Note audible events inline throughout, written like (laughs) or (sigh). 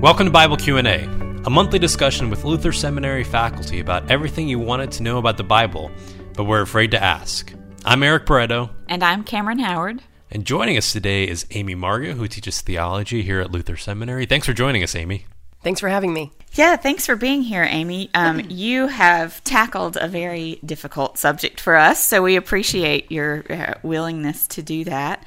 Welcome to Bible Q&A, a monthly discussion with Luther Seminary faculty about everything you wanted to know about the Bible, but were afraid to ask. I'm Eric Barreto. And I'm Cameron Howard. And joining us today is Amy Marga, who teaches theology here at Luther Seminary. Thanks for joining us, Amy. Thanks for having me. Yeah, thanks for being here, Amy. Um, (clears throat) you have tackled a very difficult subject for us, so we appreciate your uh, willingness to do that.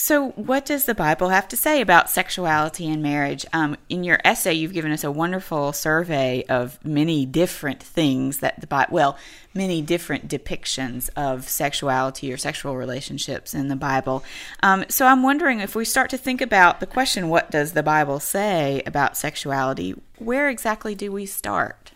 So, what does the Bible have to say about sexuality and marriage? Um, in your essay, you've given us a wonderful survey of many different things that the Bible, well, many different depictions of sexuality or sexual relationships in the Bible. Um, so, I'm wondering if we start to think about the question, what does the Bible say about sexuality? Where exactly do we start?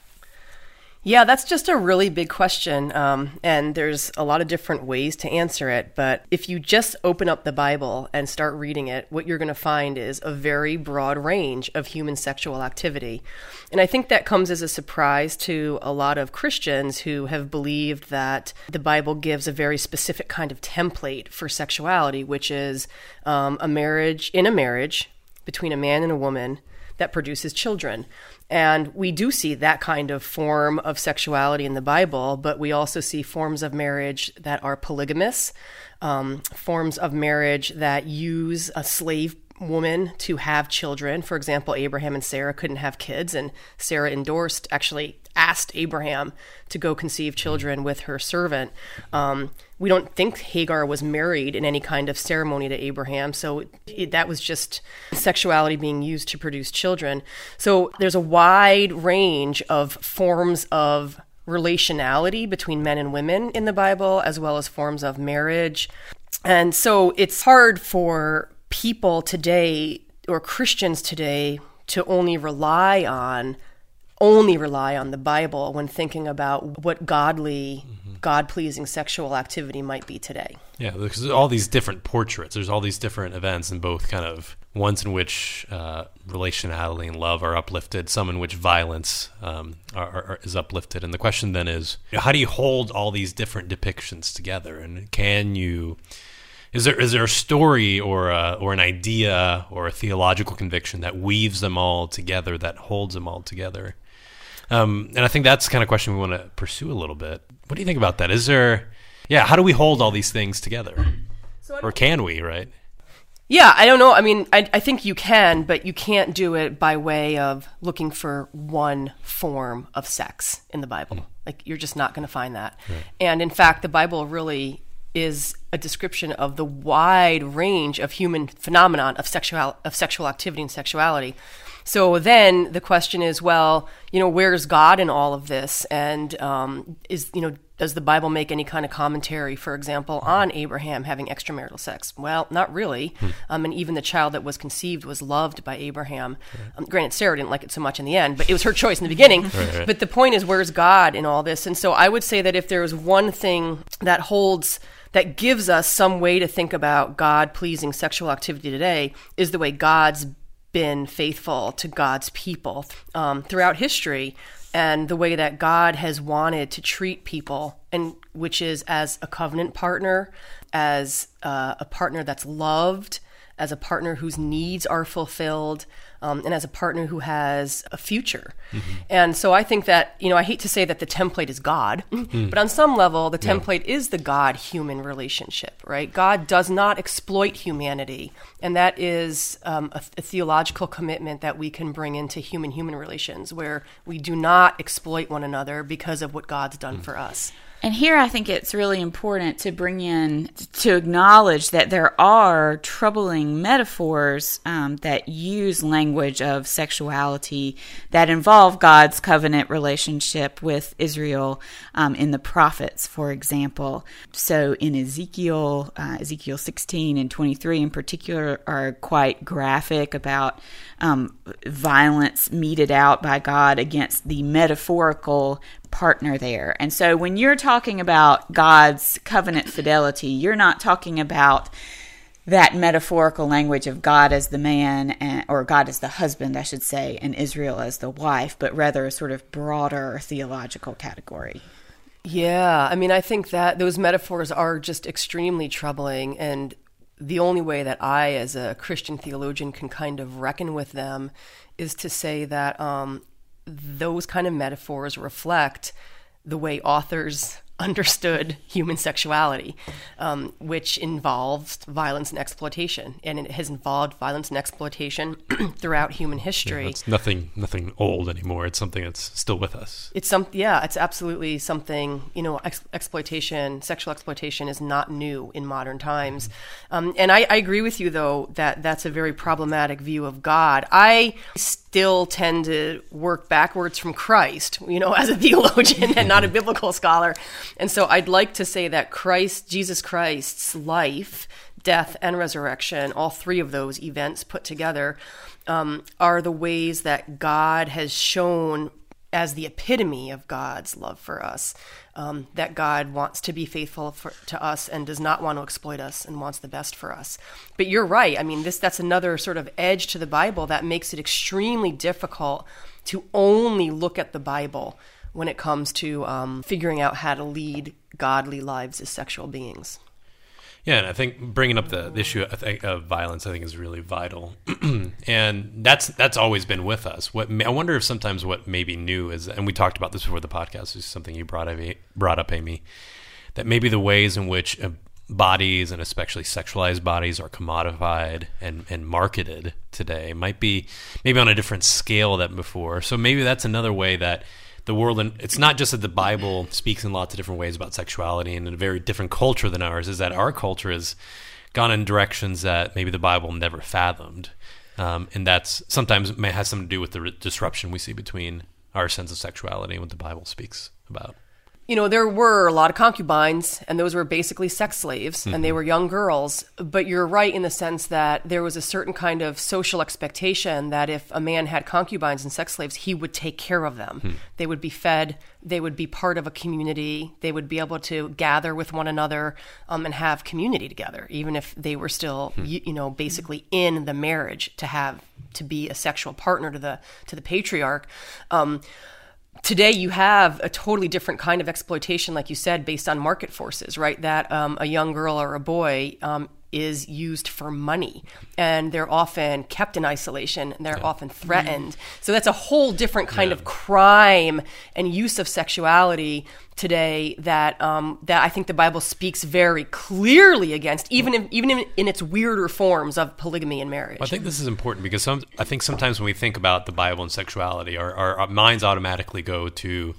Yeah, that's just a really big question. Um, and there's a lot of different ways to answer it. But if you just open up the Bible and start reading it, what you're going to find is a very broad range of human sexual activity. And I think that comes as a surprise to a lot of Christians who have believed that the Bible gives a very specific kind of template for sexuality, which is um, a marriage in a marriage between a man and a woman that produces children. And we do see that kind of form of sexuality in the Bible, but we also see forms of marriage that are polygamous, um, forms of marriage that use a slave woman to have children. For example, Abraham and Sarah couldn't have kids, and Sarah endorsed, actually asked Abraham to go conceive children with her servant. Um, we don't think Hagar was married in any kind of ceremony to Abraham, so it, that was just sexuality being used to produce children. So there's a wide range of forms of relationality between men and women in the Bible, as well as forms of marriage. And so it's hard for people today or Christians today to only rely on only rely on the Bible when thinking about what godly, mm-hmm. God pleasing sexual activity might be today. Yeah, because all these different portraits. There's all these different events, and both kind of ones in which uh, relationality and love are uplifted, some in which violence um, are, are, is uplifted. And the question then is, how do you hold all these different depictions together? And can you is there is there a story or a, or an idea or a theological conviction that weaves them all together that holds them all together um, and i think that's the kind of question we want to pursue a little bit what do you think about that is there yeah how do we hold all these things together so or can we right yeah, I don't know. I mean, I, I think you can, but you can't do it by way of looking for one form of sex in the Bible. Mm. Like, you're just not going to find that. Right. And in fact, the Bible really is a description of the wide range of human phenomenon of sexual of sexual activity and sexuality. So then the question is, well, you know, where's God in all of this? And um, is you know, does the Bible make any kind of commentary, for example, on Abraham having extramarital sex? Well, not really. Hmm. Um, and even the child that was conceived was loved by Abraham. Um, granted, Sarah didn't like it so much in the end, but it was her choice in the beginning. (laughs) right, right. But the point is, where's God in all this? And so I would say that if there is one thing that holds that gives us some way to think about God pleasing sexual activity today is the way God's been faithful to God's people um, throughout history and the way that God has wanted to treat people, and which is as a covenant partner, as uh, a partner that's loved, as a partner whose needs are fulfilled, um, and as a partner who has a future. Mm-hmm. And so I think that, you know, I hate to say that the template is God, mm. but on some level, the template yeah. is the God human relationship, right? God does not exploit humanity. And that is um, a, a theological commitment that we can bring into human human relations, where we do not exploit one another because of what God's done mm. for us. And here I think it's really important to bring in, to acknowledge that there are troubling metaphors um, that use language of sexuality that involve God's covenant relationship with Israel um, in the prophets, for example. So in Ezekiel, uh, Ezekiel 16 and 23 in particular are quite graphic about um, violence meted out by God against the metaphorical partner there. And so when you're talking about God's covenant fidelity, you're not talking about that metaphorical language of God as the man and, or God as the husband, I should say, and Israel as the wife, but rather a sort of broader theological category. Yeah, I mean, I think that those metaphors are just extremely troubling and the only way that I, as a Christian theologian, can kind of reckon with them is to say that um, those kind of metaphors reflect the way authors understood human sexuality, um, which involves violence and exploitation, and it has involved violence and exploitation (clears throat) throughout human history. Yeah, it's nothing, nothing old anymore. It's something that's still with us. It's some, yeah, it's absolutely something. You know, ex- exploitation, sexual exploitation, is not new in modern times. Um, and I, I agree with you, though, that that's a very problematic view of God. I still tend to work backwards from Christ, you know, (laughs) as a theologian and not a biblical scholar. And so I'd like to say that Christ, Jesus Christ's life, death, and resurrection, all three of those events put together, um, are the ways that God has shown as the epitome of God's love for us. Um, that God wants to be faithful for, to us and does not want to exploit us and wants the best for us. But you're right. I mean, this that's another sort of edge to the Bible that makes it extremely difficult to only look at the Bible when it comes to um, figuring out how to lead godly lives as sexual beings. Yeah, and I think bringing up the, the issue of violence, I think, is really vital, (clears throat) and that's that's always been with us. What I wonder if sometimes what maybe new is, and we talked about this before the podcast, is something you brought up, brought up, Amy, that maybe the ways in which uh, bodies and especially sexualized bodies are commodified and, and marketed today might be maybe on a different scale than before. So maybe that's another way that the world and it's not just that the bible speaks in lots of different ways about sexuality and in a very different culture than ours is that our culture has gone in directions that maybe the bible never fathomed. Um, and that's sometimes may has something to do with the disruption we see between our sense of sexuality and what the bible speaks about you know, there were a lot of concubines, and those were basically sex slaves, mm-hmm. and they mm-hmm. were young girls. But you're right in the sense that there was a certain kind of social expectation that if a man had concubines and sex slaves, he would take care of them. Mm. They would be fed, they would be part of a community, they would be able to gather with one another um, and have community together, even if they were still, mm. you, you know, basically in the marriage to have to be a sexual partner to the to the patriarch. Um, today you have a totally different kind of exploitation, like you said, based on market forces, right? That um, a young girl or a boy um, is used for money and they're often kept in isolation and they're yeah. often threatened. So that's a whole different kind yeah. of crime and use of sexuality today that um, that I think the Bible speaks very clearly against, even if, even in, in, its weirder forms of polygamy and marriage. Well, I think this is important because some I think sometimes when we think about the Bible and sexuality, our, our, our minds automatically go to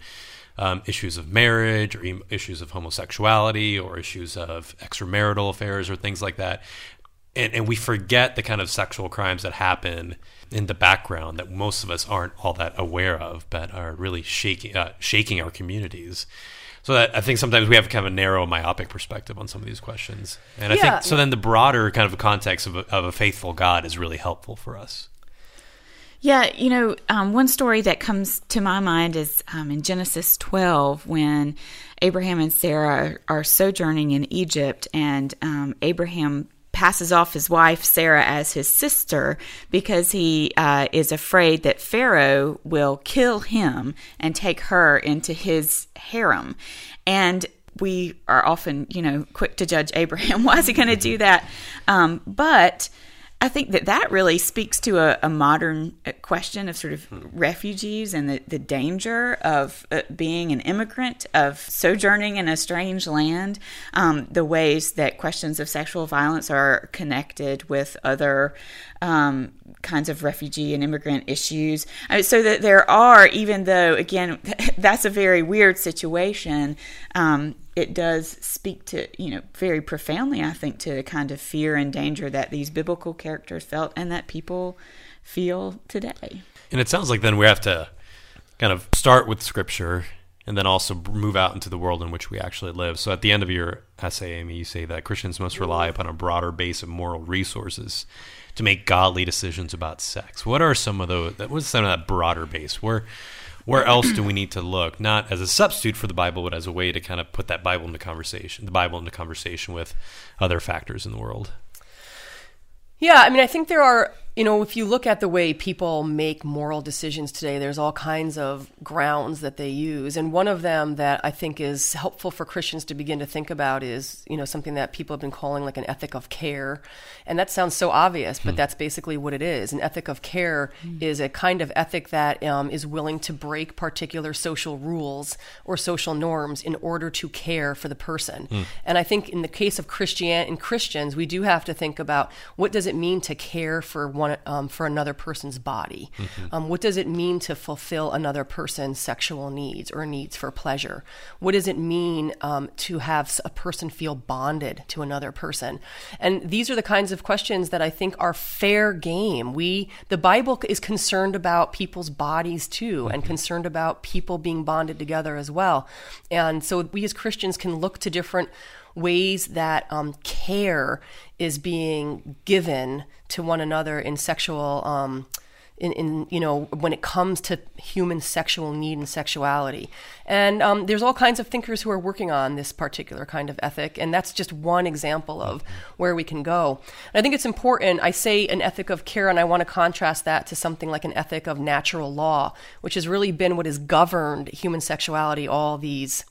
um, issues of marriage or issues of homosexuality or issues of extramarital affairs or things like that. And, and we forget the kind of sexual crimes that happen in the background that most of us aren't all that aware of, but are really shaking uh, shaking our communities. So that I think sometimes we have kind of a narrow, myopic perspective on some of these questions, and I yeah. think so. Then the broader kind of context of a, of a faithful God is really helpful for us. Yeah, you know, um, one story that comes to my mind is um, in Genesis 12 when Abraham and Sarah are, sojourning in Egypt, and um, Abraham passes off his wife Sarah as his sister because he uh, is afraid that Pharaoh will kill him and take her into his harem. And we are often, you know, quick to judge Abraham. (laughs) Why is he going to do that? Um, but I think that that really speaks to a, a, modern uh, question of sort of refugees and the, the danger of uh, being an immigrant, of sojourning in a strange land, um, the ways that questions of sexual violence are connected with other um, kinds of refugee and immigrant issues. I mean, so that there are, even though, again, (laughs) that's a very weird situation, um, it does speak to, you know, very profoundly, I think, to the kind of fear and danger that these biblical characters felt and that people feel today. And it sounds like then we have to kind of start with scripture and then also move out into the world in which we actually live. So at the end of your essay, Amy, you say that Christians must rely upon a broader base of moral resources to make godly decisions about sex. What are some of those? What's some of that broader base? Where where else do we need to look? Not as a substitute for the Bible, but as a way to kind of put that Bible into conversation, the Bible into conversation with other factors in the world. Yeah, I mean, I think there are you know, if you look at the way people make moral decisions today, there's all kinds of grounds that they use. And one of them that I think is helpful for Christians to begin to think about is, you know, something that people have been calling like an ethic of care. And that sounds so obvious, but hmm. that's basically what it is. An ethic of care hmm. is a kind of ethic that um, is willing to break particular social rules or social norms in order to care for the person. Hmm. And I think in the case of Christian and Christians, we do have to think about what does it mean to care for one one um, for another person's body? Mm-hmm. Um, what does it mean to fulfill another person's sexual needs or needs for pleasure? What does it mean um, to have a person feel bonded to another person? And these are the kinds of questions that I think are fair game. We the Bible is concerned about people's bodies too, mm-hmm. and concerned about people being bonded together as well. And so we as Christians can look to different ways that um, care is being given to one another in sexual um, in, in, you know when it comes to human sexual need and sexuality. And um, there's all kinds of thinkers who are working on this particular kind of ethic and that's just one example of where we can go. And i think it's important i say an ethic of care and i want to contrast that to something like an ethic of natural law which has really been what has governed human sexuality all these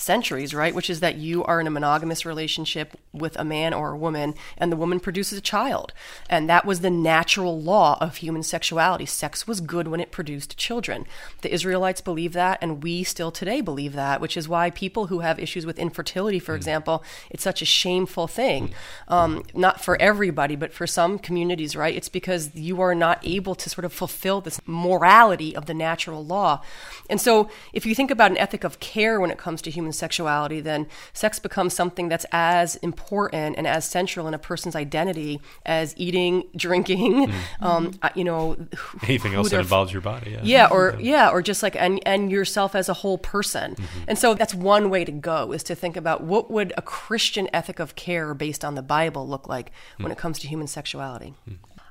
centuries, right? Which is that you are in a monogamous relationship with a man or a woman, and the woman produces a child. And that was the natural law of human sexuality. Sex was good when it produced children. The Israelites believe that, and we still today believe that, which is why people who have issues with infertility, for mm. example, it's such a shameful thing. Mm. Um, not for everybody, but for some communities, right? It's because you are not able to sort of fulfill this morality of the natural law. And so if you think about an ethic of care when it comes to human human sexuality, then sex becomes something that's as important and as central in a person's identity as eating, (laughs) drinking, mm-hmm. um, you know, anything else that involves your body. Yeah, yeah or yeah. yeah. or just like and and yourself as a whole person. Mm-hmm. And so that's one way to go is to think about what would a Christian ethic of care based on the Bible look like mm-hmm. when it comes to human sexuality.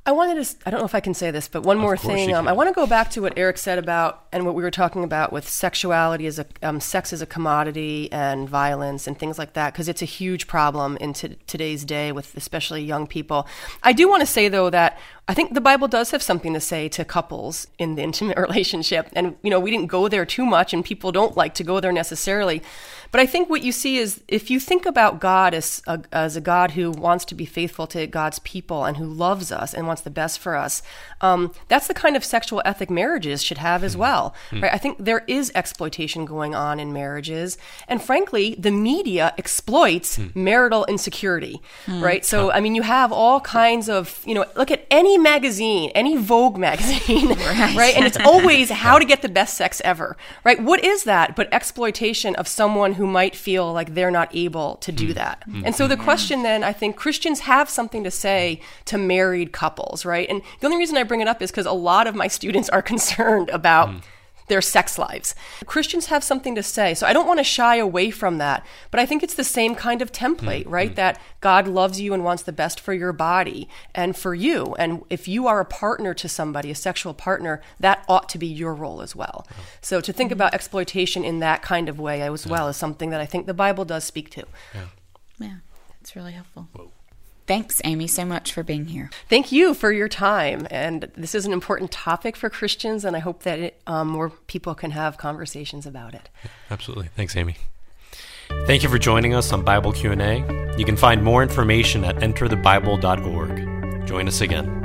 I wanted to, I don't know if I can say this, but one more thing. Um, I want to go back to what Eric said about, and what we were talking about with sexuality as a, um, sex as a commodity and violence and things like that, because it's a huge problem in t- today's day with especially young people. I do want to say, though, that I think the Bible does have something to say to couples in the (laughs) intimate relationship. And, you know, we didn't go there too much, and people don't like to go there necessarily. But I think what you see is if you think about God as a, as a God who wants to be faithful to God's people and who loves us and wants the best for us, um, that's the kind of sexual ethic marriages should have as hmm. well. Mm. Right? I think there is exploitation going on in marriages, and frankly, the media exploits mm. marital insecurity. Mm. Right? So I mean, you have all kinds of you know, look at any magazine, any Vogue (laughs) magazine, (laughs) right. right? And it's (laughs) always how to get the best sex ever. Right? What is that but exploitation of someone who might feel like they're not able to do hmm. that. Mm-hmm. And so the question then, I think Christians have something to say to married couples, right? And the only reason I bring it up is because a lot of my students are (laughs) concerned about. Mm their sex lives. Christians have something to say. So I don't want to shy away from that, but I think it's the same kind of template, mm-hmm. right? That God loves you and wants the best for your body and for you. And if you are a partner to somebody, a sexual partner, that ought to be your role as well. Mm-hmm. So to think about exploitation in that kind of way as well is something that I think the Bible does speak to. Yeah, yeah that's really helpful. Whoa. Thanks, Amy, so much for being here. Thank you for your time. And this is an important topic for Christians, and I hope that it, um, more people can have conversations about it. Absolutely. Thanks, Amy. Thank you for joining us on Bible Q&A. You can find more information at enterthebible.org. Join us again.